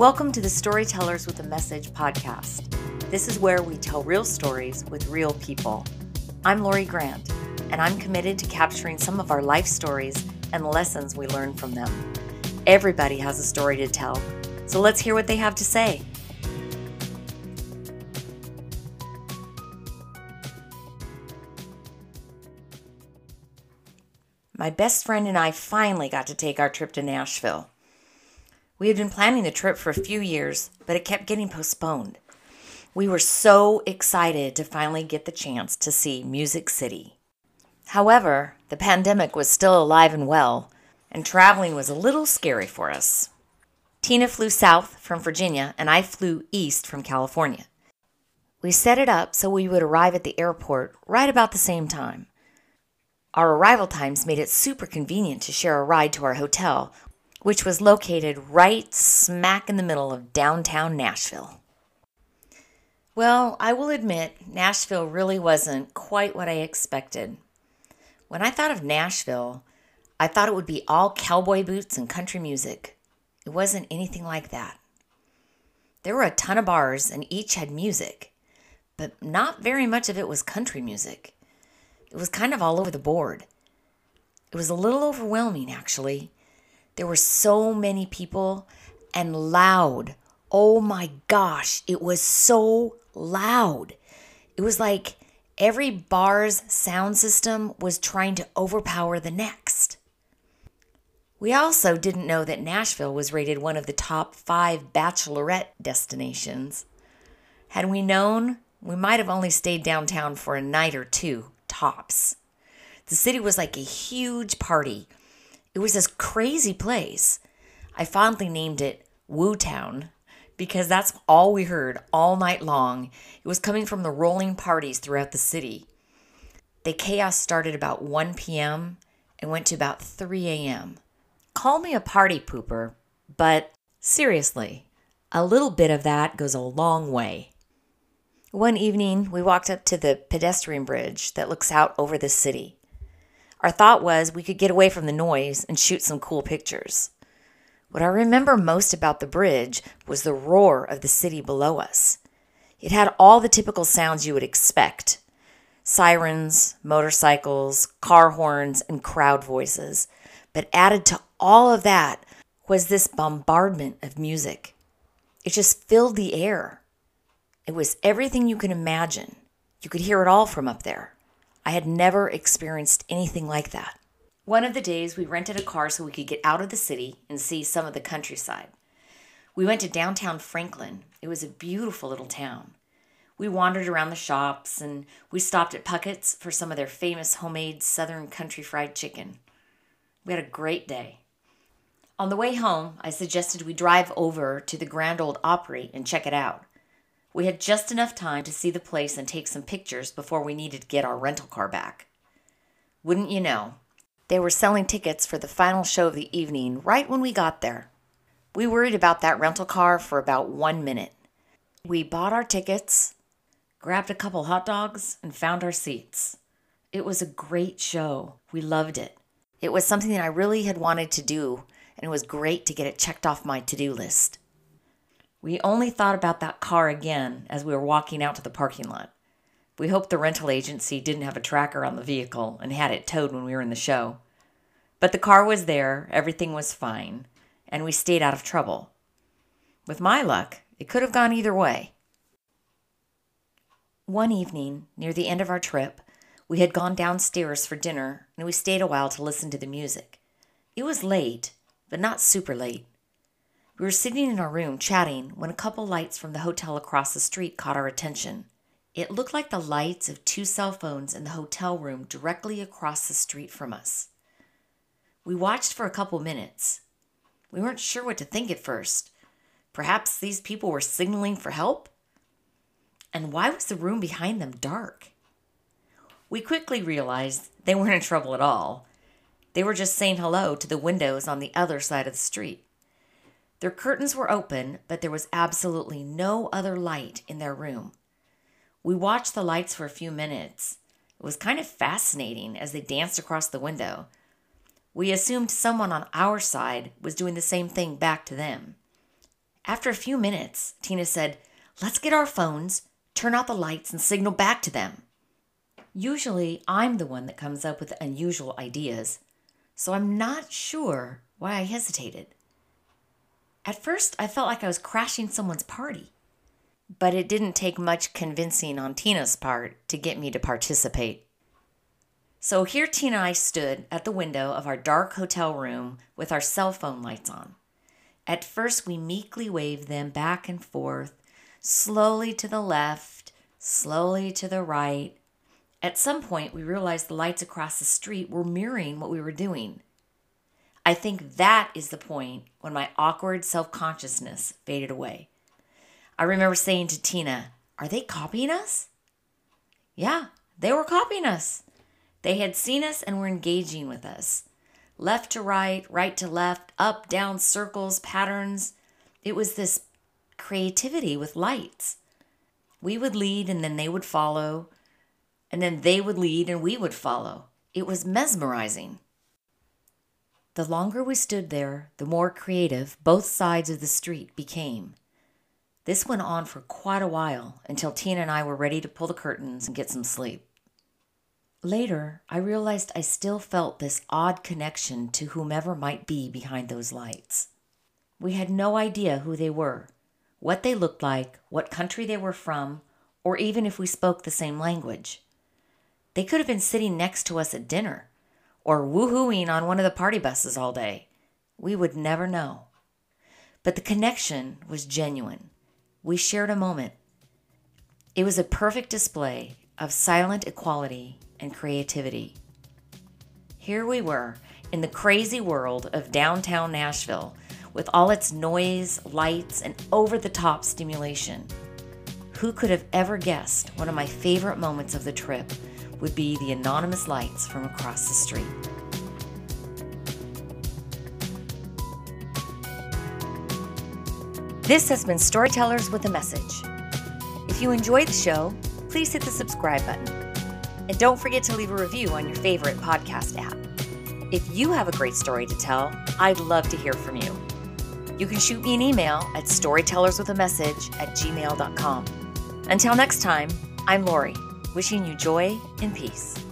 Welcome to the Storytellers with a Message podcast. This is where we tell real stories with real people. I'm Lori Grant, and I'm committed to capturing some of our life stories and lessons we learn from them. Everybody has a story to tell, so let's hear what they have to say. My best friend and I finally got to take our trip to Nashville. We had been planning the trip for a few years, but it kept getting postponed. We were so excited to finally get the chance to see Music City. However, the pandemic was still alive and well, and traveling was a little scary for us. Tina flew south from Virginia, and I flew east from California. We set it up so we would arrive at the airport right about the same time. Our arrival times made it super convenient to share a ride to our hotel, which was located right smack in the middle of downtown Nashville. Well, I will admit, Nashville really wasn't quite what I expected. When I thought of Nashville, I thought it would be all cowboy boots and country music. It wasn't anything like that. There were a ton of bars and each had music, but not very much of it was country music. It was kind of all over the board. It was a little overwhelming, actually. There were so many people and loud. Oh my gosh, it was so loud. It was like every bar's sound system was trying to overpower the next. We also didn't know that Nashville was rated one of the top five bachelorette destinations. Had we known, we might have only stayed downtown for a night or two tops. The city was like a huge party. It was this crazy place. I fondly named it Woo Town because that's all we heard all night long. It was coming from the rolling parties throughout the city. The chaos started about 1 p.m. and went to about 3 a.m. Call me a party pooper, but seriously, a little bit of that goes a long way. One evening, we walked up to the pedestrian bridge that looks out over the city. Our thought was we could get away from the noise and shoot some cool pictures. What I remember most about the bridge was the roar of the city below us. It had all the typical sounds you would expect sirens, motorcycles, car horns, and crowd voices. But added to all of that was this bombardment of music. It just filled the air. It was everything you can imagine. You could hear it all from up there. I had never experienced anything like that. One of the days, we rented a car so we could get out of the city and see some of the countryside. We went to downtown Franklin. It was a beautiful little town. We wandered around the shops and we stopped at Puckett's for some of their famous homemade Southern country fried chicken. We had a great day. On the way home, I suggested we drive over to the Grand Ole Opry and check it out. We had just enough time to see the place and take some pictures before we needed to get our rental car back. Wouldn't you know, they were selling tickets for the final show of the evening right when we got there. We worried about that rental car for about one minute. We bought our tickets, grabbed a couple hot dogs, and found our seats. It was a great show. We loved it. It was something that I really had wanted to do, and it was great to get it checked off my to do list. We only thought about that car again as we were walking out to the parking lot. We hoped the rental agency didn't have a tracker on the vehicle and had it towed when we were in the show. But the car was there, everything was fine, and we stayed out of trouble. With my luck, it could have gone either way. One evening, near the end of our trip, we had gone downstairs for dinner and we stayed a while to listen to the music. It was late, but not super late. We were sitting in our room chatting when a couple lights from the hotel across the street caught our attention. It looked like the lights of two cell phones in the hotel room directly across the street from us. We watched for a couple minutes. We weren't sure what to think at first. Perhaps these people were signaling for help? And why was the room behind them dark? We quickly realized they weren't in trouble at all. They were just saying hello to the windows on the other side of the street. Their curtains were open, but there was absolutely no other light in their room. We watched the lights for a few minutes. It was kind of fascinating as they danced across the window. We assumed someone on our side was doing the same thing back to them. After a few minutes, Tina said, Let's get our phones, turn out the lights, and signal back to them. Usually, I'm the one that comes up with unusual ideas, so I'm not sure why I hesitated. At first, I felt like I was crashing someone's party, but it didn't take much convincing on Tina's part to get me to participate. So here Tina and I stood at the window of our dark hotel room with our cell phone lights on. At first, we meekly waved them back and forth, slowly to the left, slowly to the right. At some point, we realized the lights across the street were mirroring what we were doing. I think that is the point when my awkward self consciousness faded away. I remember saying to Tina, Are they copying us? Yeah, they were copying us. They had seen us and were engaging with us. Left to right, right to left, up, down, circles, patterns. It was this creativity with lights. We would lead and then they would follow, and then they would lead and we would follow. It was mesmerizing. The longer we stood there, the more creative both sides of the street became. This went on for quite a while until Tina and I were ready to pull the curtains and get some sleep. Later, I realized I still felt this odd connection to whomever might be behind those lights. We had no idea who they were, what they looked like, what country they were from, or even if we spoke the same language. They could have been sitting next to us at dinner or woohooing on one of the party buses all day. We would never know. But the connection was genuine. We shared a moment. It was a perfect display of silent equality and creativity. Here we were in the crazy world of downtown Nashville with all its noise, lights, and over the top stimulation. Who could have ever guessed one of my favorite moments of the trip would be the anonymous lights from across the street. This has been Storytellers with a Message. If you enjoy the show, please hit the subscribe button. And don't forget to leave a review on your favorite podcast app. If you have a great story to tell, I'd love to hear from you. You can shoot me an email at storytellerswithamessage at gmail.com. Until next time, I'm Lori wishing you joy and peace.